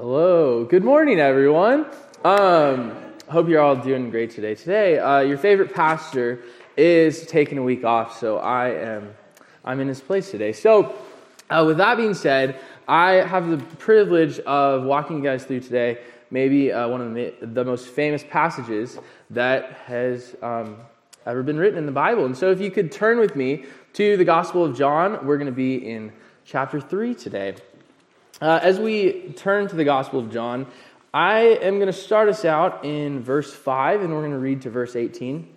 Hello. Good morning, everyone. Um, hope you're all doing great today. Today, uh, your favorite pastor is taking a week off, so I am I'm in his place today. So, uh, with that being said, I have the privilege of walking you guys through today maybe uh, one of the, the, most famous passages that has um, ever been written in the Bible. And so, if you could turn with me to the Gospel of John, we're going to be in chapter 3 today. Uh, as we turn to the Gospel of John, I am going to start us out in verse 5, and we're going to read to verse 18.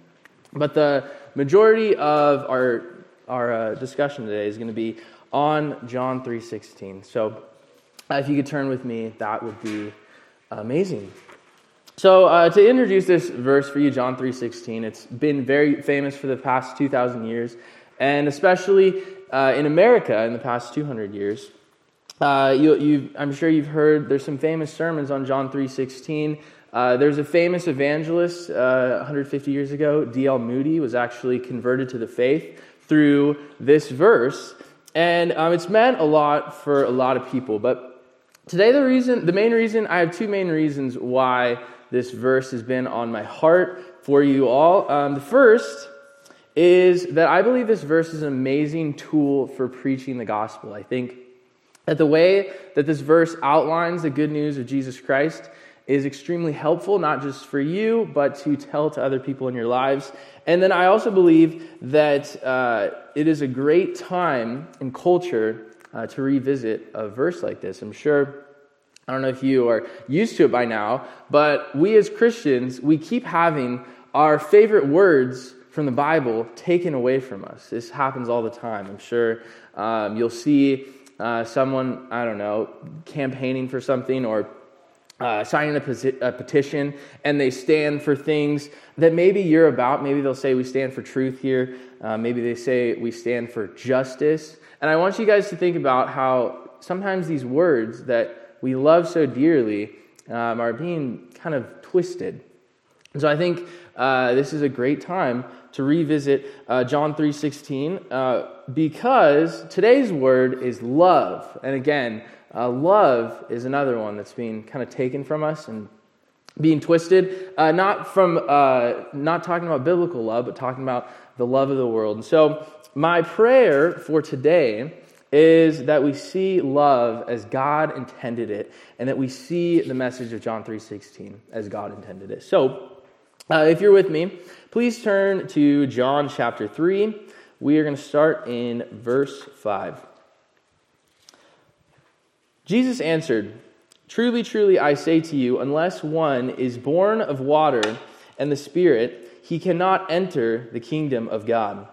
But the majority of our, our uh, discussion today is going to be on John 3.16. So uh, if you could turn with me, that would be amazing. So uh, to introduce this verse for you, John 3.16, it's been very famous for the past 2,000 years and especially uh, in America in the past 200 years. Uh, you, I'm sure you've heard there's some famous sermons on John 3:16. Uh, there's a famous evangelist uh, 150 years ago, D.L. Moody, was actually converted to the faith through this verse, and um, it's meant a lot for a lot of people. But today, the reason, the main reason, I have two main reasons why this verse has been on my heart for you all. Um, the first is that I believe this verse is an amazing tool for preaching the gospel. I think that the way that this verse outlines the good news of Jesus Christ is extremely helpful, not just for you, but to tell to other people in your lives. And then I also believe that uh, it is a great time in culture uh, to revisit a verse like this. I'm sure. I don't know if you are used to it by now, but we as Christians, we keep having our favorite words from the Bible taken away from us. This happens all the time. I'm sure um, you'll see uh, someone, I don't know, campaigning for something or uh, signing a, posi- a, petition and they stand for things that maybe you're about. Maybe they'll say we stand for truth here. Uh, maybe they say we stand for justice. And I want you guys to think about how sometimes these words that we love so dearly um, are being kind of twisted. And so I think uh, this is a great time to revisit uh, John 3.16 uh, because today's word is love. And again, uh, love is another one that's being kind of taken from us and being twisted. Uh, not from, not talking about biblical love, but talking about the love of the world. And so my prayer for today is that we see love as God intended it and that we see the message of John 3.16 as God intended it. So uh, if you're with me, please turn to John chapter 3. We are going to start in verse 5. Jesus answered, Truly, truly, I say to you, unless one is born of water and the Spirit, he cannot enter the kingdom of God.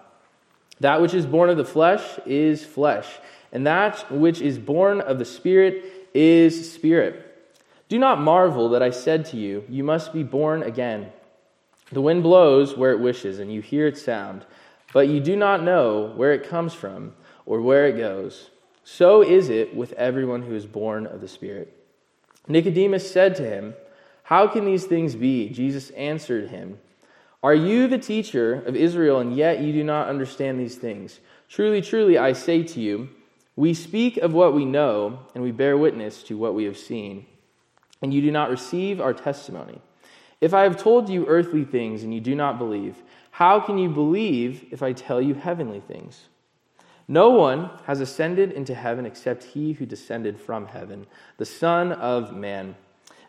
That which is born of the flesh is flesh, and that which is born of the Spirit is spirit. Do not marvel that I said to you, You must be born again. The wind blows where it wishes, and you hear its sound, but you do not know where it comes from or where it goes. So is it with everyone who is born of the Spirit. Nicodemus said to him, How can these things be? Jesus answered him, Are you the teacher of Israel, and yet you do not understand these things? Truly, truly, I say to you, we speak of what we know, and we bear witness to what we have seen, and you do not receive our testimony. If I have told you earthly things and you do not believe, how can you believe if I tell you heavenly things? No one has ascended into heaven except he who descended from heaven, the Son of Man.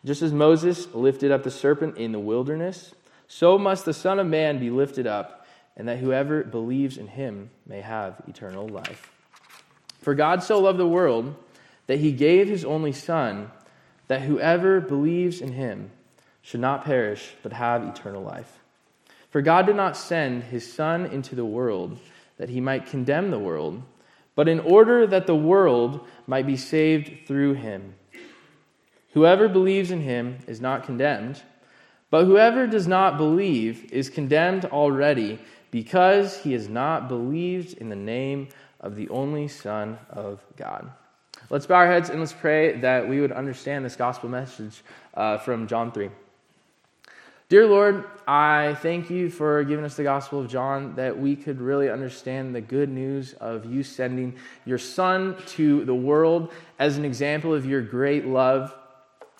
Just as Moses lifted up the serpent in the wilderness, so must the Son of Man be lifted up, and that whoever believes in him may have eternal life. For God so loved the world that he gave his only Son, that whoever believes in him should not perish, but have eternal life. For God did not send his Son into the world that he might condemn the world, but in order that the world might be saved through him. Whoever believes in him is not condemned, but whoever does not believe is condemned already because he has not believed in the name of the only Son of God. Let's bow our heads and let's pray that we would understand this gospel message uh, from John 3. Dear Lord, I thank you for giving us the Gospel of John that we could really understand the good news of you sending your Son to the world as an example of your great love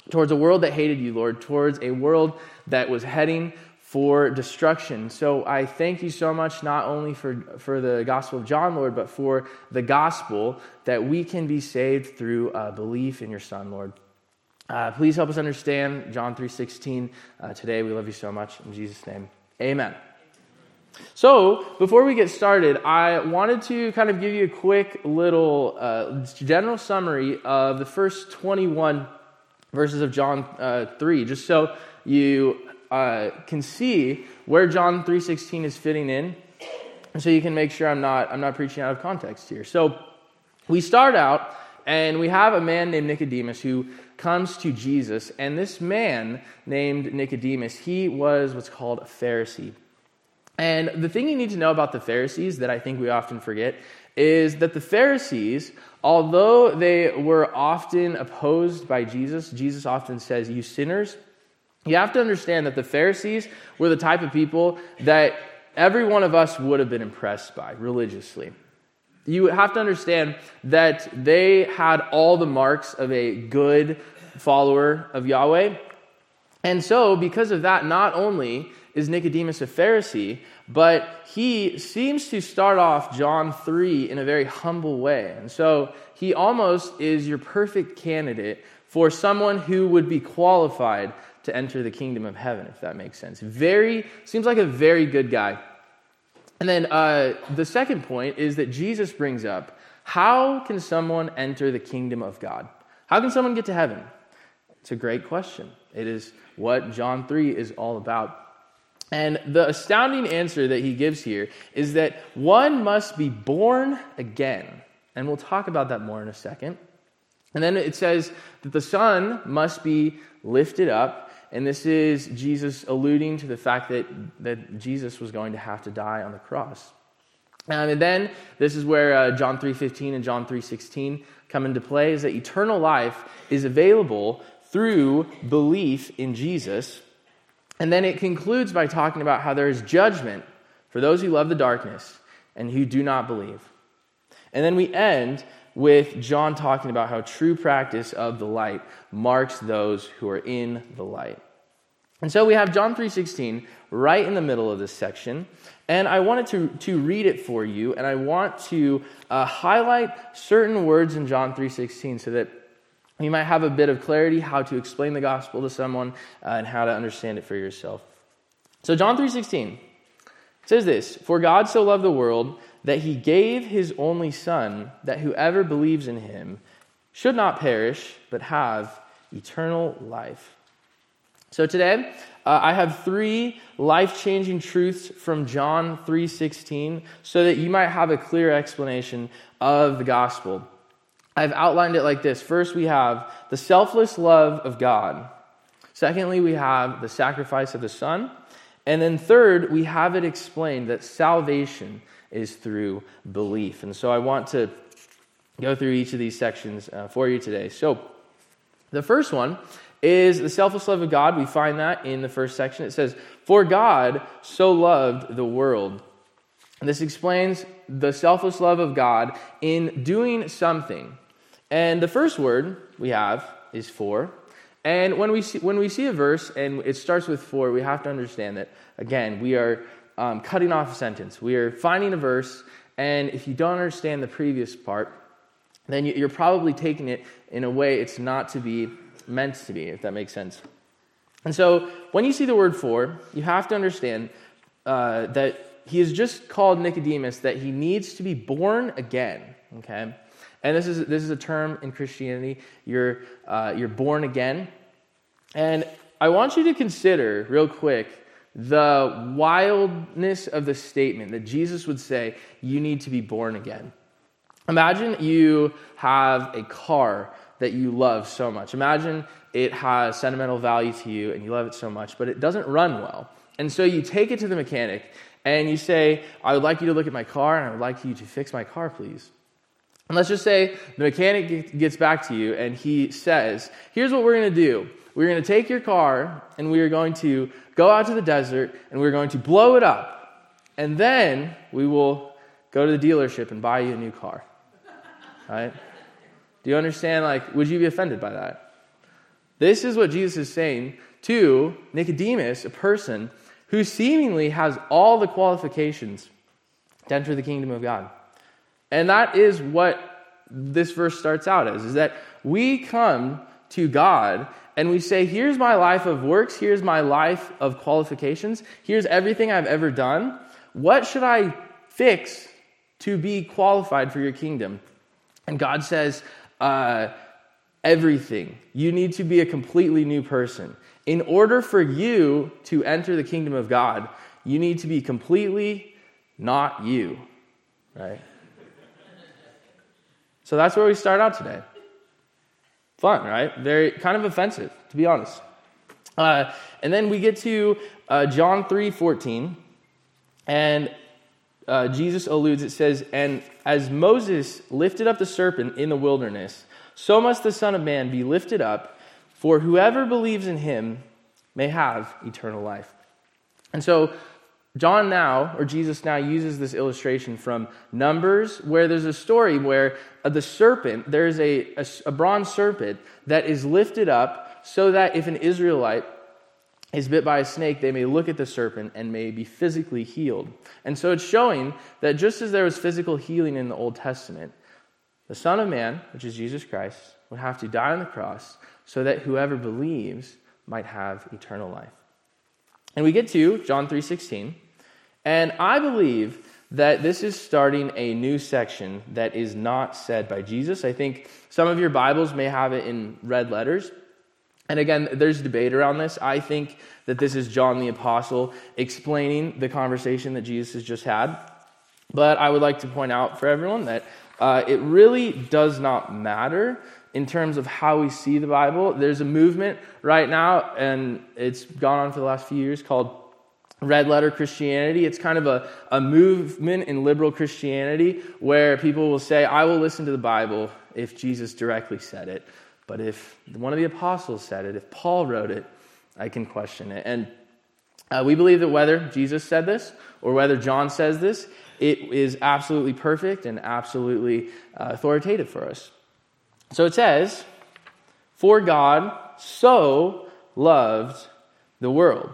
towards a world that hated you, Lord, towards a world that was heading for destruction. So I thank you so much, not only for, for the Gospel of John, Lord, but for the gospel that we can be saved through uh, belief in your Son, Lord. Uh, please help us understand John 3.16 uh, today. We love you so much. In Jesus' name, amen. So, before we get started, I wanted to kind of give you a quick little uh, general summary of the first 21 verses of John uh, 3, just so you uh, can see where John 3.16 is fitting in, and so you can make sure I'm not, I'm not preaching out of context here. So, we start out, and we have a man named Nicodemus who comes to Jesus, and this man named Nicodemus, he was what's called a Pharisee. And the thing you need to know about the Pharisees that I think we often forget is that the Pharisees, although they were often opposed by Jesus, Jesus often says, You sinners, you have to understand that the Pharisees were the type of people that every one of us would have been impressed by religiously. You have to understand that they had all the marks of a good follower of Yahweh. And so, because of that, not only is Nicodemus a Pharisee, but he seems to start off John 3 in a very humble way. And so he almost is your perfect candidate for someone who would be qualified to enter the kingdom of heaven, if that makes sense. Very, seems like a very good guy. And then uh, the second point is that Jesus brings up how can someone enter the kingdom of God? How can someone get to heaven? It's a great question. It is what John 3 is all about. And the astounding answer that he gives here is that one must be born again. And we'll talk about that more in a second. And then it says that the Son must be lifted up. And this is Jesus alluding to the fact that, that Jesus was going to have to die on the cross. And then this is where uh, John 3:15 and John 3:16 come into play is that eternal life is available through belief in Jesus and then it concludes by talking about how there is judgment for those who love the darkness and who do not believe. And then we end with John talking about how true practice of the light marks those who are in the light. And so we have John 3:16 right in the middle of this section, and I wanted to, to read it for you, and I want to uh, highlight certain words in John 3:16 so that you might have a bit of clarity how to explain the gospel to someone uh, and how to understand it for yourself. So John 3:16 says this, "For God so loved the world that he gave his only son that whoever believes in him should not perish but have eternal life." So today, uh, I have three life-changing truths from John 3:16 so that you might have a clear explanation of the gospel. I've outlined it like this. First, we have the selfless love of God. Secondly, we have the sacrifice of the Son. And then third, we have it explained that salvation is through belief. And so I want to go through each of these sections uh, for you today. So the first one is the selfless love of God. We find that in the first section. It says, For God so loved the world. And this explains the selfless love of God in doing something. And the first word we have is for. And when we see, when we see a verse and it starts with for, we have to understand that, again, we are um, cutting off a sentence. We are finding a verse, and if you don't understand the previous part, then you're probably taking it in a way it's not to be meant to be, if that makes sense. And so when you see the word for, you have to understand uh, that he has just called Nicodemus that he needs to be born again, okay? And this is, this is a term in Christianity. You're, uh, you're born again. And I want you to consider, real quick, the wildness of the statement that Jesus would say, You need to be born again. Imagine you have a car that you love so much. Imagine it has sentimental value to you and you love it so much, but it doesn't run well. And so you take it to the mechanic and you say, I would like you to look at my car and I would like you to fix my car, please. And let's just say the mechanic gets back to you and he says, Here's what we're going to do. We're going to take your car and we are going to go out to the desert and we're going to blow it up. And then we will go to the dealership and buy you a new car. Right? Do you understand? Like, would you be offended by that? This is what Jesus is saying to Nicodemus, a person who seemingly has all the qualifications to enter the kingdom of God. And that is what this verse starts out as is that we come to God and we say, Here's my life of works, here's my life of qualifications, here's everything I've ever done. What should I fix to be qualified for your kingdom? And God says, uh, Everything. You need to be a completely new person. In order for you to enter the kingdom of God, you need to be completely not you, right? So that's where we start out today. Fun, right? Very kind of offensive, to be honest. Uh, and then we get to uh, John 3 14, and uh, Jesus alludes, it says, And as Moses lifted up the serpent in the wilderness, so must the Son of Man be lifted up, for whoever believes in him may have eternal life. And so, John now, or Jesus now, uses this illustration from Numbers, where there's a story where uh, the serpent, there's a, a, a bronze serpent that is lifted up so that if an Israelite is bit by a snake, they may look at the serpent and may be physically healed. And so it's showing that just as there was physical healing in the Old Testament, the Son of Man, which is Jesus Christ, would have to die on the cross so that whoever believes might have eternal life. And we get to John 3:16, and I believe that this is starting a new section that is not said by Jesus. I think some of your Bibles may have it in red letters. And again, there's debate around this. I think that this is John the Apostle explaining the conversation that Jesus has just had. But I would like to point out for everyone that uh, it really does not matter in terms of how we see the Bible. There's a movement right now, and it's gone on for the last few years called red letter Christianity. It's kind of a, a movement in liberal Christianity where people will say, I will listen to the Bible if Jesus directly said it. But if one of the apostles said it, if Paul wrote it, I can question it. And uh, we believe that whether Jesus said this or whether John says this, it is absolutely perfect and absolutely uh, authoritative for us. So it says, For God so loved the world.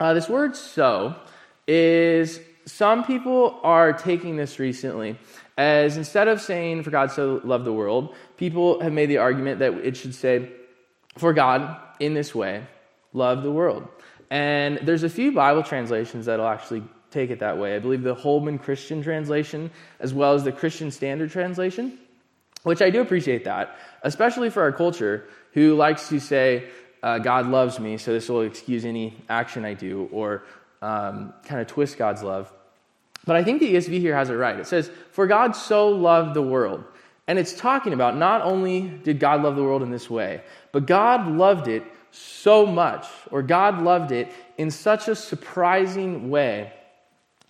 Uh, this word so is, some people are taking this recently as instead of saying, For God so loved the world, people have made the argument that it should say, For God in this way loved the world. And there's a few Bible translations that'll actually take it that way. I believe the Holman Christian translation, as well as the Christian Standard Translation, which I do appreciate that, especially for our culture who likes to say, uh, God loves me, so this will excuse any action I do, or um, kind of twist God's love. But I think the ESV here has it right. It says, For God so loved the world. And it's talking about not only did God love the world in this way, but God loved it so much, or God loved it in such a surprising way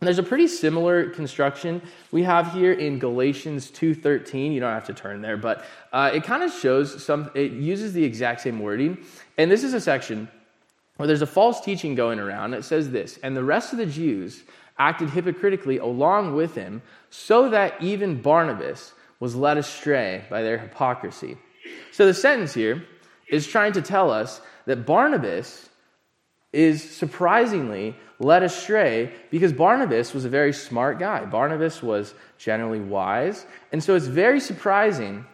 there's a pretty similar construction we have here in Galatians 2:13. You don't have to turn there, but uh, it kind of shows some. It uses the exact same wording, and this is a section where there's a false teaching going around. It says this, and the rest of the Jews acted hypocritically along with him, so that even Barnabas was led astray by their hypocrisy. So the sentence here is trying to tell us that Barnabas is surprisingly led astray because Barnabas was a very smart guy. Barnabas was generally wise. And so it's very surprising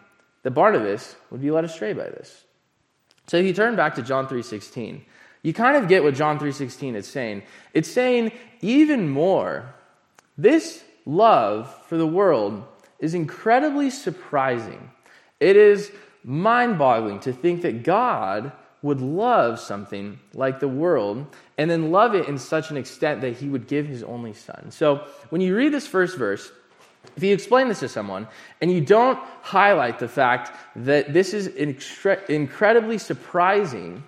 that Barnabas would be led astray by this. So if you turn back to John 3:16, you kind of get what John 3:16 is saying. It's saying even more this love for the world is incredibly surprising. It is mind-boggling to think that God would love something like the world and then love it in such an extent that he would give his only son. So when you read this first verse, if you explain this to someone and you don't highlight the fact that this is incredibly surprising,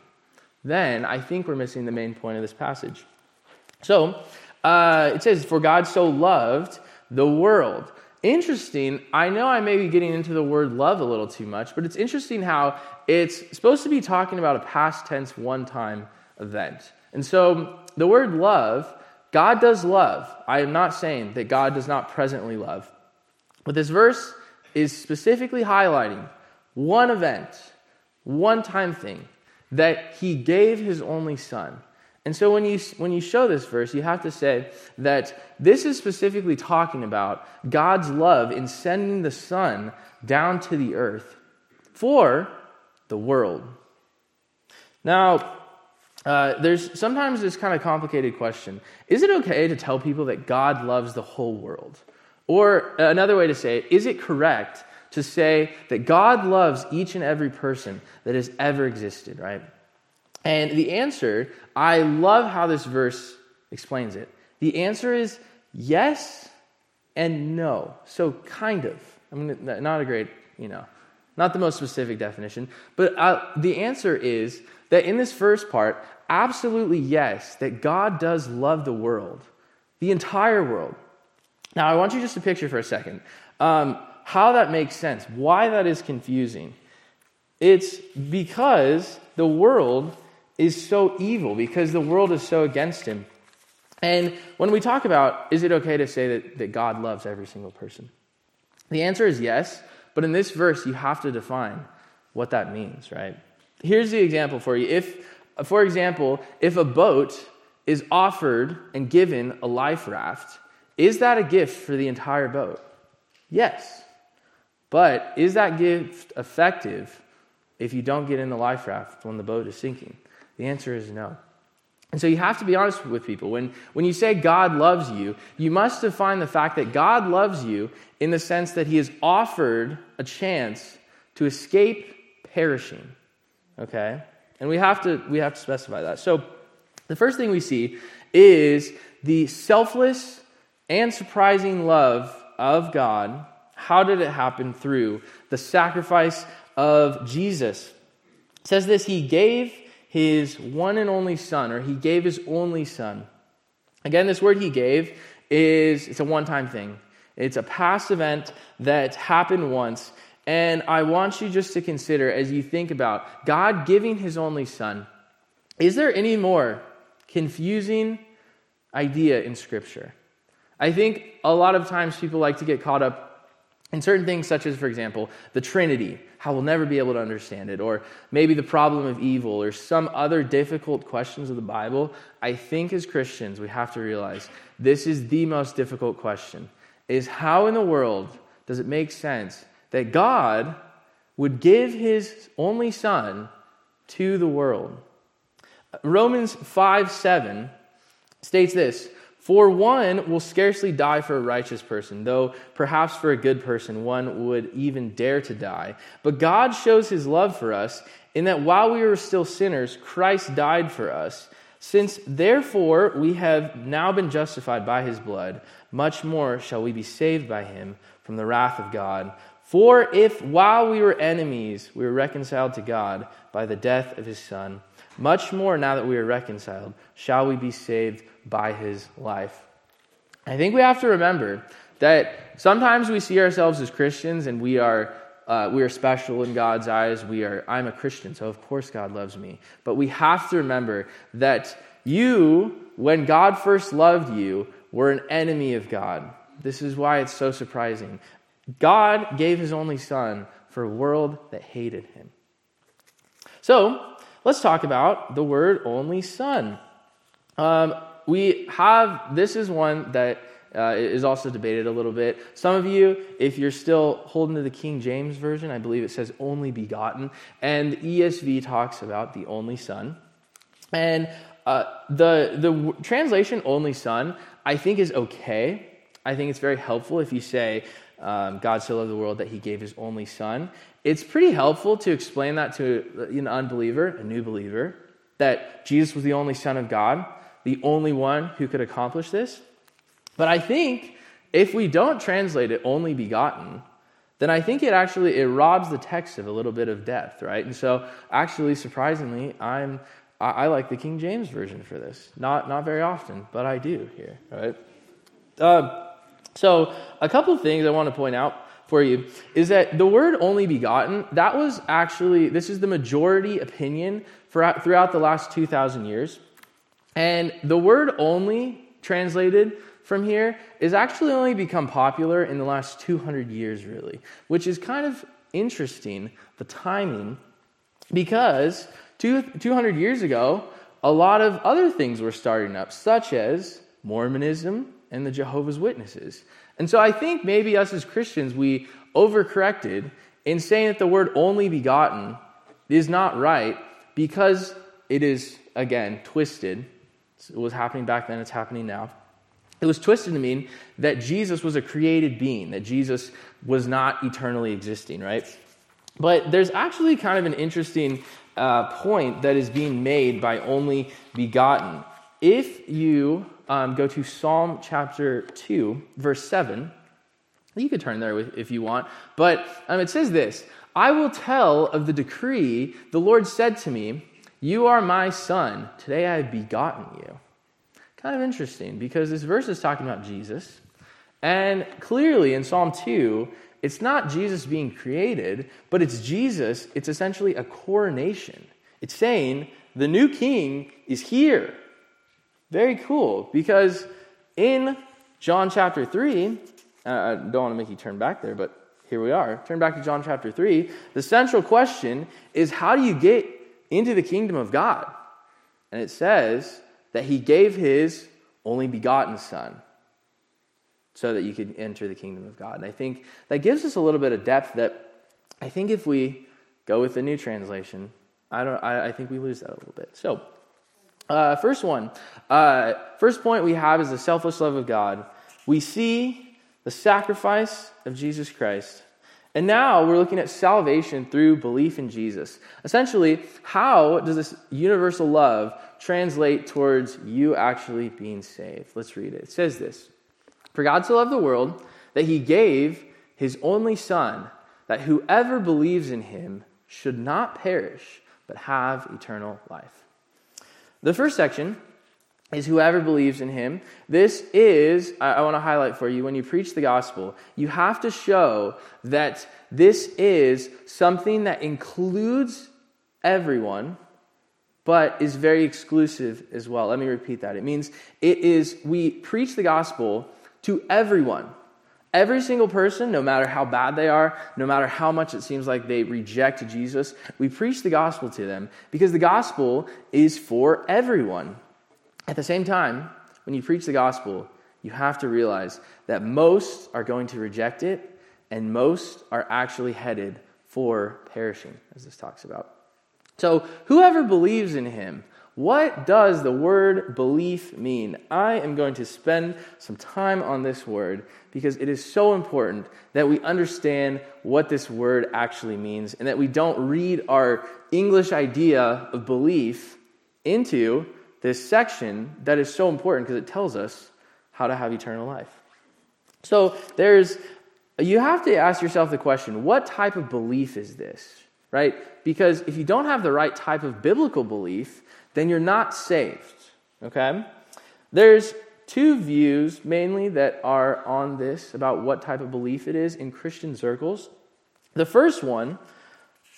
then I think we're missing the main point of this passage. So uh, it says, For God so loved the world. Interesting. I know I may be getting into the word love a little too much, but it's interesting how it's supposed to be talking about a past tense one time event. And so the word love, God does love. I am not saying that God does not presently love. But this verse is specifically highlighting one event, one time thing that he gave his only son. And so when you, when you show this verse, you have to say that this is specifically talking about God's love in sending the Son down to the earth for the world. Now, uh, there's sometimes this kind of complicated question Is it okay to tell people that God loves the whole world? Or another way to say it, is it correct to say that God loves each and every person that has ever existed, right? And the answer, I love how this verse explains it. The answer is yes and no. So, kind of. I mean, not a great, you know, not the most specific definition, but uh, the answer is that in this first part, absolutely yes, that God does love the world, the entire world. Now, I want you just to picture for a second um, how that makes sense, why that is confusing. It's because the world is so evil, because the world is so against him. And when we talk about, is it okay to say that, that God loves every single person? The answer is yes, but in this verse, you have to define what that means, right? Here's the example for you. If, for example, if a boat is offered and given a life raft, is that a gift for the entire boat? Yes. But is that gift effective if you don't get in the life raft when the boat is sinking? The answer is no. And so you have to be honest with people. When, when you say God loves you, you must define the fact that God loves you in the sense that He has offered a chance to escape perishing. Okay? And we have to, we have to specify that. So the first thing we see is the selfless and surprising love of God. How did it happen? Through the sacrifice of Jesus. It says this He gave his one and only son, or he gave his only son. Again, this word he gave is it's a one-time thing. It's a past event that happened once. And I want you just to consider as you think about God giving his only son, is there any more confusing idea in Scripture? I think a lot of times people like to get caught up in certain things, such as, for example, the Trinity how we'll never be able to understand it, or maybe the problem of evil, or some other difficult questions of the Bible, I think as Christians we have to realize this is the most difficult question is how in the world does it make sense that God would give his only son to the world? Romans 5 7 states this for one will scarcely die for a righteous person, though perhaps for a good person one would even dare to die. But God shows his love for us in that while we were still sinners, Christ died for us. Since therefore we have now been justified by his blood, much more shall we be saved by him from the wrath of God. For if while we were enemies we were reconciled to God by the death of his Son, much more now that we are reconciled shall we be saved by his life. I think we have to remember that sometimes we see ourselves as Christians and we are uh, we are special in God's eyes. We are I'm a Christian, so of course God loves me. But we have to remember that you, when God first loved you, were an enemy of God. This is why it's so surprising. God gave his only son for a world that hated him. So, let's talk about the word only son. Um, we have, this is one that uh, is also debated a little bit. Some of you, if you're still holding to the King James Version, I believe it says only begotten, and ESV talks about the only Son. And uh, the, the translation only Son, I think, is okay. I think it's very helpful if you say, um, God so loved the world that he gave his only Son. It's pretty helpful to explain that to an unbeliever, a new believer, that Jesus was the only Son of God the only one who could accomplish this. But I think if we don't translate it only begotten, then I think it actually it robs the text of a little bit of depth, right? And so, actually, surprisingly, I'm I, I like the King James version for this. Not not very often, but I do here, right? Um, so, a couple of things I want to point out for you is that the word only begotten that was actually this is the majority opinion for, throughout the last 2000 years and the word only translated from here is actually only become popular in the last 200 years, really, which is kind of interesting, the timing, because Two, 200 years ago, a lot of other things were starting up, such as Mormonism and the Jehovah's Witnesses. And so I think maybe us as Christians, we overcorrected in saying that the word only begotten is not right because it is, again, twisted. It was happening back then, it's happening now. It was twisted to mean that Jesus was a created being, that Jesus was not eternally existing, right? But there's actually kind of an interesting uh, point that is being made by only begotten. If you um, go to Psalm chapter 2, verse 7, you could turn there if you want, but um, it says this I will tell of the decree the Lord said to me, You are my son, today I have begotten you. Kind of interesting because this verse is talking about Jesus. And clearly in Psalm 2, it's not Jesus being created, but it's Jesus. It's essentially a coronation. It's saying the new king is here. Very cool because in John chapter 3, uh, I don't want to make you turn back there, but here we are. Turn back to John chapter 3. The central question is how do you get into the kingdom of God? And it says that he gave his only begotten son so that you could enter the kingdom of God. And I think that gives us a little bit of depth that I think if we go with the new translation, I, don't, I, I think we lose that a little bit. So, uh, first one, uh, first point we have is the selfless love of God. We see the sacrifice of Jesus Christ. And now we're looking at salvation through belief in Jesus. Essentially, how does this universal love translate towards you actually being saved? Let's read it. It says this for God so loved the world that he gave his only Son, that whoever believes in him should not perish, but have eternal life. The first section is whoever believes in him. This is, I, want to highlight for you, when you preach the gospel, you have to show that this is something that includes everyone, but is very exclusive as well. Let me repeat that. It means it is, we preach the gospel to everyone. Every single person, no matter how bad they are, no matter how much it seems like they reject Jesus, we preach the gospel to them because the gospel is for everyone. At the same time, when you preach the gospel, you have to realize that most are going to reject it and most are actually headed for perishing, as this talks about. So, whoever believes in him what does the word belief mean? I am going to spend some time on this word because it is so important that we understand what this word actually means and that we don't read our English idea of belief into this section that is so important because it tells us how to have eternal life. So there's you have to ask yourself the question, what type of belief is this? Right? Because if you don't have the right type of biblical belief, then you're not saved. Okay? There's two views mainly that are on this about what type of belief it is in Christian circles. The first one,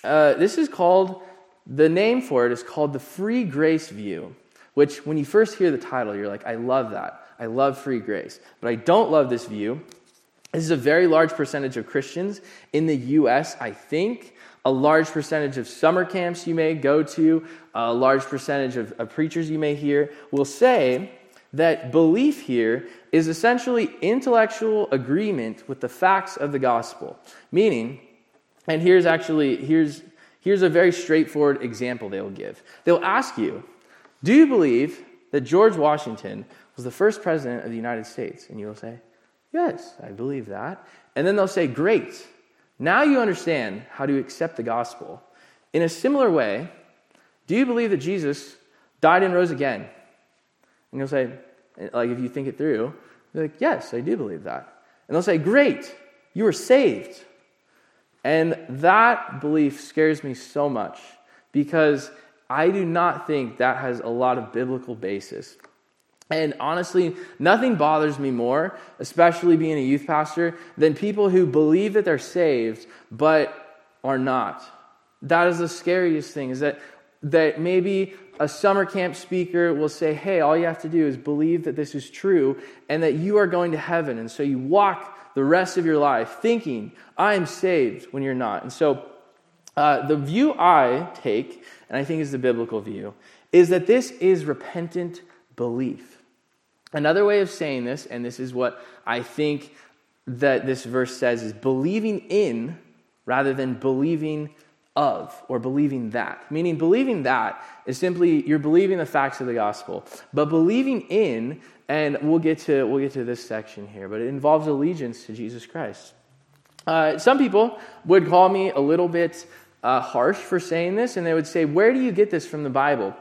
uh, this is called, the name for it is called the free grace view, which when you first hear the title, you're like, I love that. I love free grace. But I don't love this view. This is a very large percentage of Christians in the U.S., I think, a large percentage of summer camps you may go to, a large percentage of, of preachers you may hear will say that belief here is essentially intellectual agreement with the facts of the gospel. Meaning, and here's actually here's here's a very straightforward example they'll give. They'll ask you, "Do you believe that George Washington was the first president of the United States?" And you'll say, "Yes, I believe that." And then they'll say, "Great. Now you understand how to accept the gospel. In a similar way, do you believe that Jesus died and rose again? And you'll say, like, if you think it through, you're like, yes, I do believe that. And they'll say, great, you are saved. And that belief scares me so much because I do not think that has a lot of biblical basis. And honestly, nothing bothers me more, especially being a youth pastor, than people who believe that they're saved but are not. That is the scariest thing, is that, that maybe a summer camp speaker will say, hey, all you have to do is believe that this is true and that you are going to heaven. And so you walk the rest of your life thinking, I am saved when you're not. And so uh, the view I take and I think is the biblical view, is that this is repentant belief. Another way of saying this, and this is what I think that this verse says, is believing in rather than believing of or believing that. Meaning, believing that is simply you're believing the facts of the gospel. But believing in, and we'll get to, we'll get to this section here, but it involves allegiance to Jesus Christ. Uh, some people would call me a little bit uh, harsh for saying this, and they would say, Where do you get this from the Bible?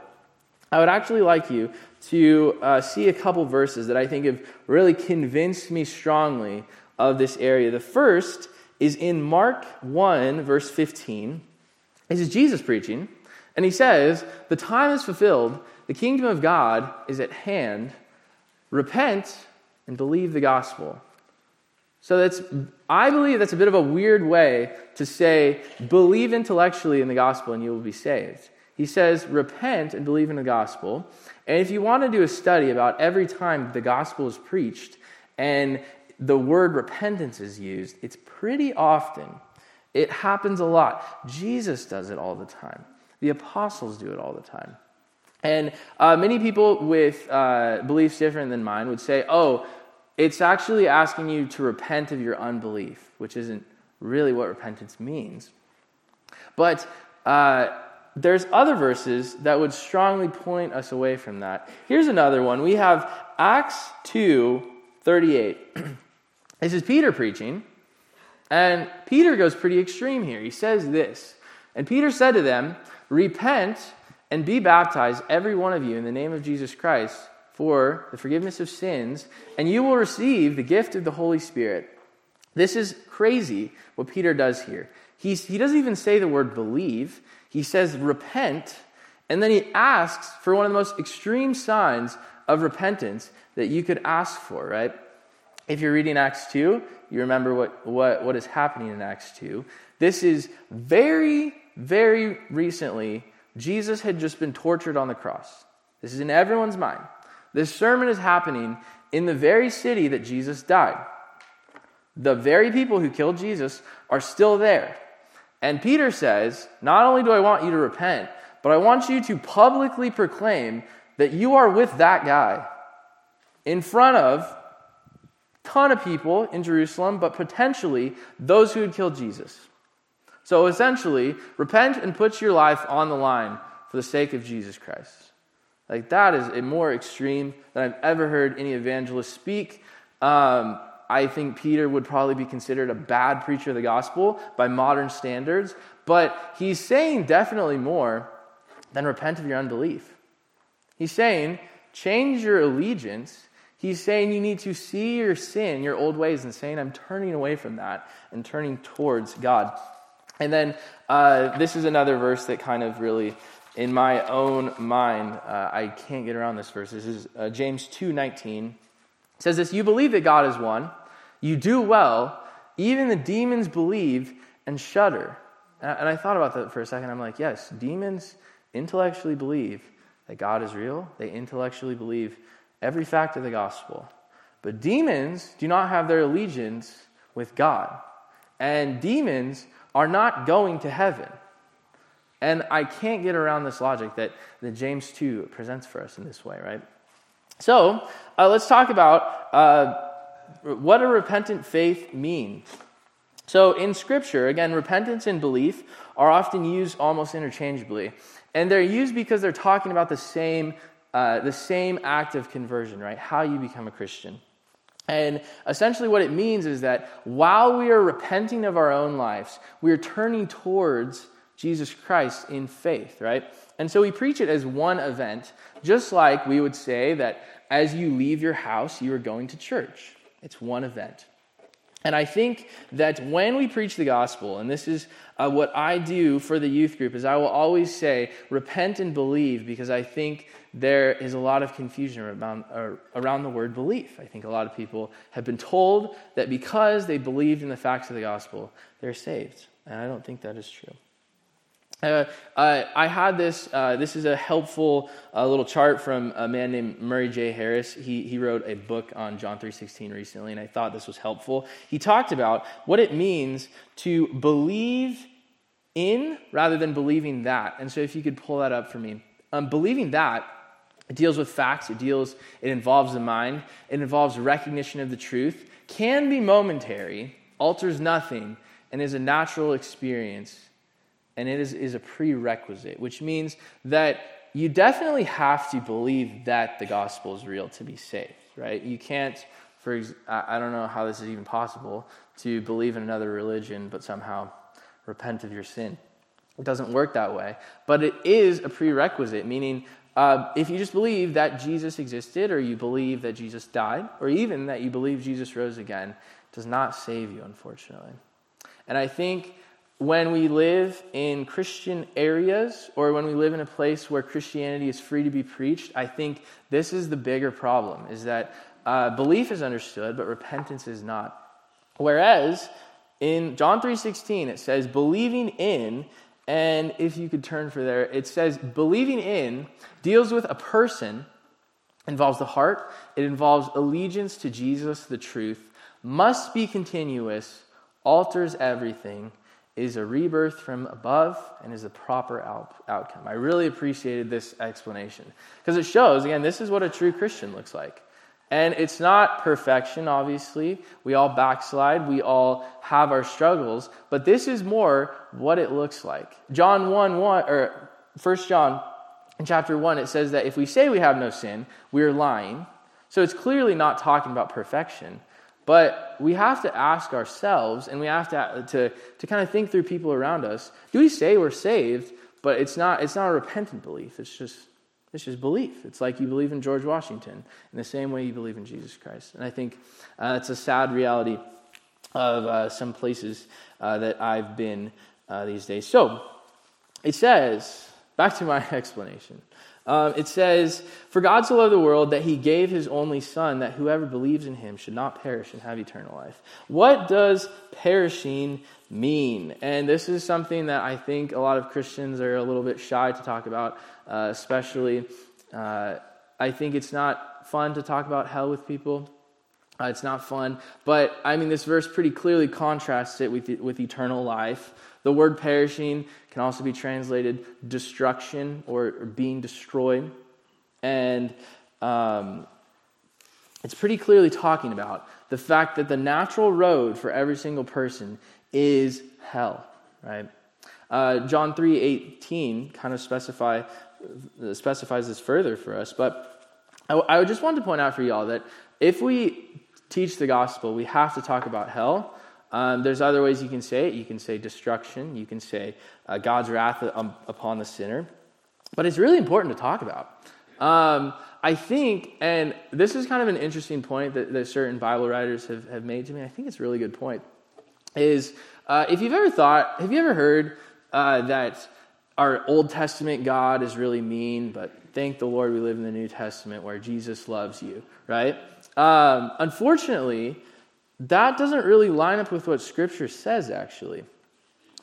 I would actually like you to uh, see a couple verses that I think have really convinced me strongly of this area. The first is in Mark 1, verse 15. This is Jesus preaching, and he says, The time is fulfilled, the kingdom of God is at hand. Repent and believe the gospel. So that's I believe that's a bit of a weird way to say believe intellectually in the gospel and you will be saved. He says repent and believe in the gospel. And if you want to do a study about every time the gospel is preached and the word repentance is used, it's pretty often. It happens a lot. Jesus does it all the time. The apostles do it all the time. And uh, many people with uh, beliefs different than mine would say, oh, it's actually asking you to repent of your unbelief, which isn't really what repentance means. But uh, there's other verses that would strongly point us away from that. Here's another one. We have Acts 2 38. this is Peter preaching. And Peter goes pretty extreme here. He says this And Peter said to them, Repent and be baptized, every one of you, in the name of Jesus Christ for the forgiveness of sins, and you will receive the gift of the Holy Spirit. This is crazy what Peter does here. He's, he doesn't even say the word believe, he says repent, and then he asks for one of the most extreme signs of repentance that you could ask for, right? If you're reading Acts 2, you remember what, what, what is happening in Acts 2. This is very, very recently, Jesus had just been tortured on the cross. This is in everyone's mind. This sermon is happening in the very city that Jesus died. The very people who killed Jesus are still there. And Peter says, Not only do I want you to repent, but I want you to publicly proclaim that you are with that guy in front of a ton of people in Jerusalem, but potentially those who had killed Jesus. So essentially, repent and put your life on the line for the sake of Jesus Christ. Like, that is a more extreme than I've ever heard any evangelist speak. Um, I think Peter would probably be considered a bad preacher of the gospel by modern standards, but he's saying definitely more than repent of your unbelief. He's saying, change your allegiance. He's saying you need to see your sin, your old ways, and saying, I'm turning away from that and turning towards God. And then uh, this is another verse that kind of really in my own mind, uh, I can't get around this verse. This is uh, James 2:19. It says this, "You believe that God is one. You do well. Even the demons believe and shudder." And I, and I thought about that for a second. I'm like, yes, demons intellectually believe that God is real. They intellectually believe every fact of the gospel. But demons do not have their allegiance with God. And demons are not going to heaven. And I can't get around this logic that, that James 2 presents for us in this way, right? So uh, let's talk about uh, what a repentant faith means. So in Scripture, again, repentance and belief are often used almost interchangeably. And they're used because they're talking about the same, uh, the same act of conversion, right? How you become a Christian. And essentially, what it means is that while we are repenting of our own lives, we are turning towards Jesus Christ in faith, right? And so we preach it as one event, just like we would say that as you leave your house, you are going to church. It's one event. And I think that when we preach the gospel, and this is uh, what I do for the youth group, is I will always say, repent and believe, because I think there is a lot of confusion around, uh, around the word belief. I think a lot of people have been told that because they believed in the facts of the gospel, they're saved. And I don't think that is true. Uh, I had this. Uh, this is a helpful uh, little chart from a man named Murray J. Harris. He, he wrote a book on John 3.16 recently, and I thought this was helpful. He talked about what it means to believe in rather than believing that. And so if you could pull that up for me. Um, believing that, it deals with facts, it deals, it involves the mind, it involves recognition of the truth, can be momentary, alters nothing, and is a natural experience, and it is, is a prerequisite, which means that you definitely have to believe that the gospel is real to be saved, right? You can't, for I don't know how this is even possible, to believe in another religion but somehow repent of your sin. It doesn't work that way. But it is a prerequisite, meaning uh, if you just believe that Jesus existed, or you believe that Jesus died, or even that you believe Jesus rose again, does not save you, unfortunately. And I think when we live in Christian areas, or when we live in a place where Christianity is free to be preached, I think this is the bigger problem: is that uh, belief is understood, but repentance is not. Whereas in John 3:16 it says believing in and if you could turn for there, it says believing in deals with a person, involves the heart, it involves allegiance to Jesus, the truth, must be continuous, alters everything, is a rebirth from above, and is a proper out- outcome. I really appreciated this explanation because it shows, again, this is what a true Christian looks like. And it's not perfection, obviously. We all backslide, we all have our struggles, but this is more what it looks like. John 1 1, or 1 John in chapter 1, it says that if we say we have no sin, we're lying. So it's clearly not talking about perfection. But we have to ask ourselves, and we have to, to, to kind of think through people around us do we say we're saved, but it's not, it's not a repentant belief? It's just it's just belief. It's like you believe in George Washington in the same way you believe in Jesus Christ. And I think uh, it's a sad reality of uh, some places uh, that I've been uh, these days. So it says, back to my explanation. Um, it says, For God so loved the world that he gave his only Son, that whoever believes in him should not perish and have eternal life. What does perishing mean? And this is something that I think a lot of Christians are a little bit shy to talk about uh, especially. Uh, I think it's not fun to talk about hell with people. Uh, it's not fun. But I mean, this verse pretty clearly contrasts it with, with eternal life. The word perishing can also be translated destruction or, being destroyed. And um, it's pretty clearly talking about the fact that the natural road for every single person is hell, right? Uh, John 3 18 kind of specify specifies this further for us. But I, I just wanted to point out for y'all that if we teach the gospel, we have to talk about hell. Um, there's other ways you can say it. You can say destruction. You can say uh, God's wrath upon the sinner. But it's really important to talk about. Um, I think, and this is kind of an interesting point that, that, certain Bible writers have, have made to me. I think it's a really good point. Is uh, if you've ever thought, have you ever heard uh, that our Old Testament God is really mean, but thank the Lord we live in the New Testament where Jesus loves you, right? Um, unfortunately, that doesn't really line up with what Scripture says, actually.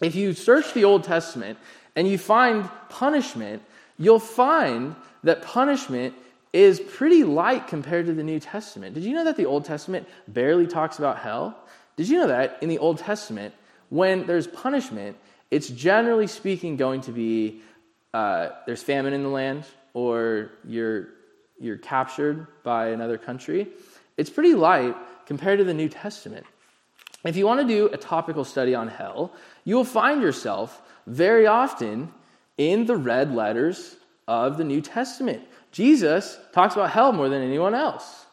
If you search the Old Testament and you find punishment, you'll find that punishment is pretty light compared to the New Testament. Did you know that the Old Testament barely talks about hell? Did you know that in the Old Testament, when there's punishment, it's generally speaking going to be uh, there's famine in the land or you're, you're captured by another country. It's pretty light compared to the New Testament. If you want to do a topical study on hell, you will find yourself very often in the red letters of the New Testament. Jesus talks about hell more than anyone else,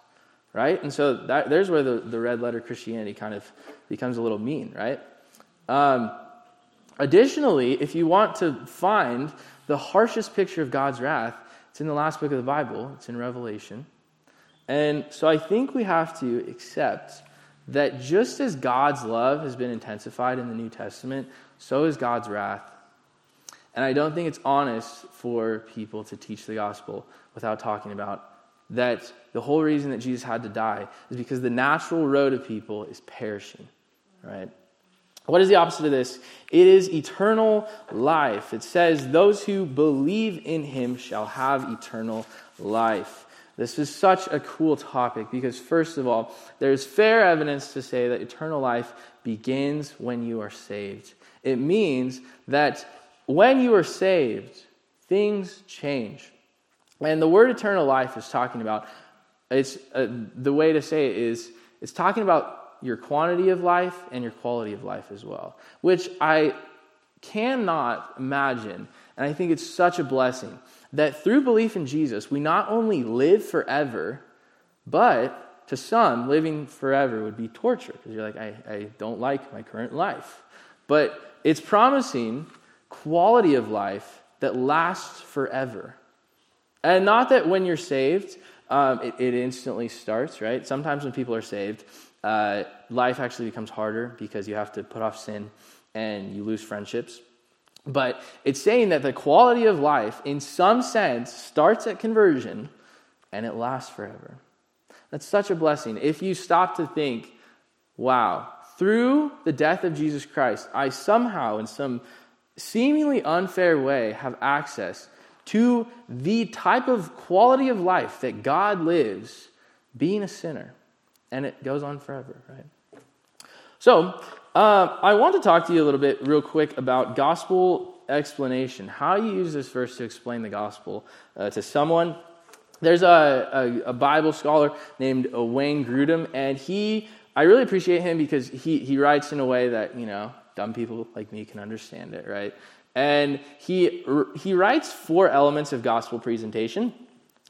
right? And so that, there's where the, the red letter Christianity kind of becomes a little mean, right? Um, Additionally, if you want to find the harshest picture of God's wrath, it's in the last book of the Bible, it's in Revelation. And so I think we have to accept that just as God's love has been intensified in the New Testament, so is God's wrath. And I don't think it's honest for people to teach the gospel without talking about that the whole reason that Jesus had to die is because the natural road of people is perishing, right? What is the opposite of this? It is eternal life. It says, Those who believe in him shall have eternal life. This is such a cool topic because, first of all, there's fair evidence to say that eternal life begins when you are saved. It means that when you are saved, things change. And the word eternal life is talking about, it's, uh, the way to say it is, it's talking about your quantity of life and your quality of life as well, which I cannot imagine. And I think it's such a blessing that through belief in Jesus, we not only live forever, but to some, living forever would be torture because you're like, I, I don't like my current life. But it's promising quality of life that lasts forever. And not that when you're saved, um, it, it, instantly starts, right? Sometimes when people are saved, uh, life actually becomes harder because you have to put off sin and you lose friendships. But it's saying that the quality of life, in some sense, starts at conversion and it lasts forever. That's such a blessing. If you stop to think, wow, through the death of Jesus Christ, I somehow, in some seemingly unfair way, have access to the type of quality of life that God lives being a sinner. And it goes on forever, right? So, uh, I want to talk to you a little bit, real quick, about gospel explanation. How you use this verse to explain the gospel uh, to someone. There's a, a, a, Bible scholar named Wayne Grudem, and he, I really appreciate him because he, he writes in a way that, you know, dumb people like me can understand it, right? And he, he writes four elements of gospel presentation.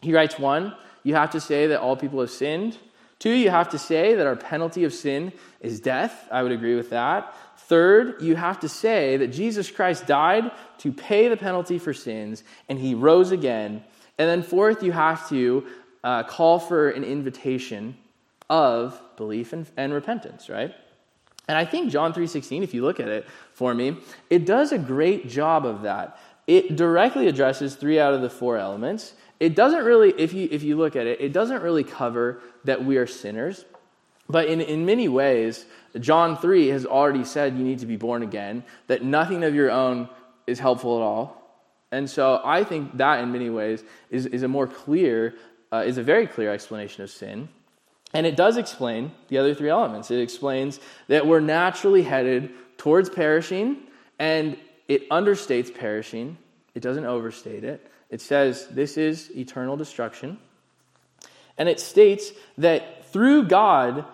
He writes one, you have to say that all people have sinned. Two, you have to say that our penalty of sin is death. I would agree with that. Third, you have to say that Jesus Christ died to pay the penalty for sins and he rose again. And then fourth, you have to uh, call for an invitation of belief and, and repentance, right? And I think John 3:16 if you look at it for me, it does a great job of that. It directly addresses 3 out of the 4 elements it doesn't really, if you, if you look at it, it doesn't really cover that we are sinners. But in, in many ways, John 3 has already said you need to be born again, that nothing of your own is helpful at all. And so I think that in many ways is, is a more clear, uh, is a very clear explanation of sin. And it does explain the other three elements. It explains that we're naturally headed towards perishing, and it understates perishing, it doesn't overstate it. It says this is eternal destruction. And it states that through God,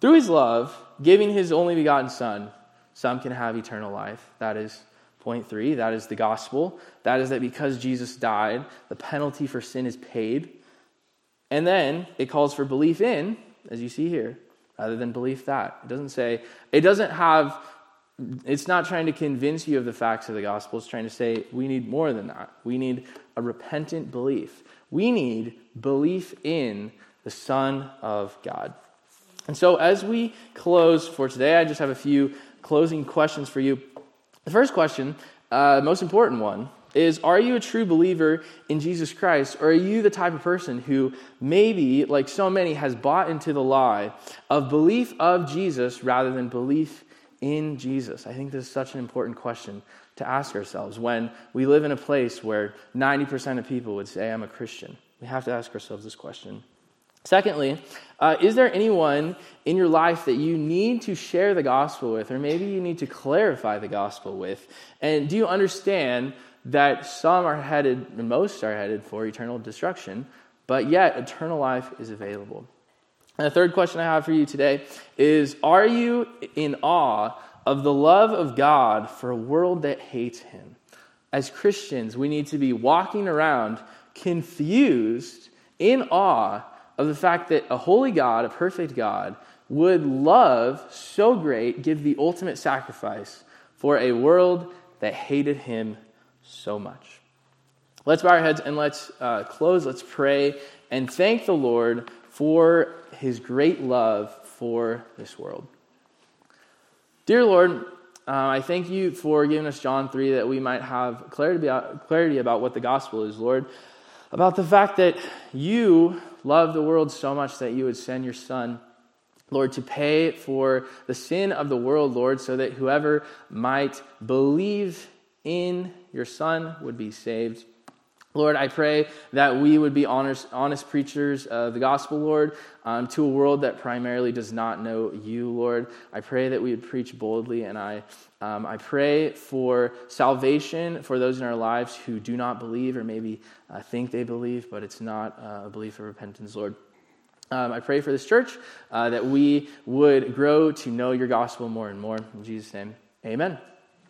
through his love, giving his only begotten Son, some can have eternal life. That is point three. That is the gospel. That is that because Jesus died, the penalty for sin is paid. And then it calls for belief in, as you see here, rather than belief that. It doesn't say, it doesn't have it's not trying to convince you of the facts of the gospel. It's trying to say we need more than that. We need a repentant belief. We need belief in the Son of God. And so, as we close for today, I just have a few closing questions for you. The first question, uh, most important one, is Are you a true believer in Jesus Christ? Or are you the type of person who maybe, like so many, has bought into the lie of belief of Jesus rather than belief in Jesus? I think this is such an important question to ask ourselves when we live in a place where 90% of people would say, I'm a Christian. We have to ask ourselves this question. Secondly, uh, is there anyone in your life that you need to share the gospel with, or maybe you need to clarify the gospel with? And do you understand that some are headed, and most are headed for eternal destruction, but yet eternal life is available? And the third question I have for you today is Are you in awe of the love of God for a world that hates Him? As Christians, we need to be walking around confused, in awe of the fact that a holy God, a perfect God, would love so great, give the ultimate sacrifice for a world that hated Him so much. Let's bow our heads and let's uh, close. Let's pray and thank the Lord for his great love for this world. Dear Lord, uh, I thank you for giving us John 3 that we might have clarity clarity about what the gospel is, Lord. About the fact that you love the world so much that you would send your Son, Lord, to pay for the sin of the world, Lord, so that whoever might believe in your Son would be saved. Lord, I pray that we would be honest, honest preachers of the gospel, Lord, um, to a world that primarily does not know you, Lord. I pray that we would preach boldly, and I, um, I pray for salvation for those in our lives who do not believe or maybe uh, think they believe, but it's not uh, a belief of repentance, Lord. Um, I pray for this church uh, that we would grow to know your gospel more and more. In Jesus' name, amen.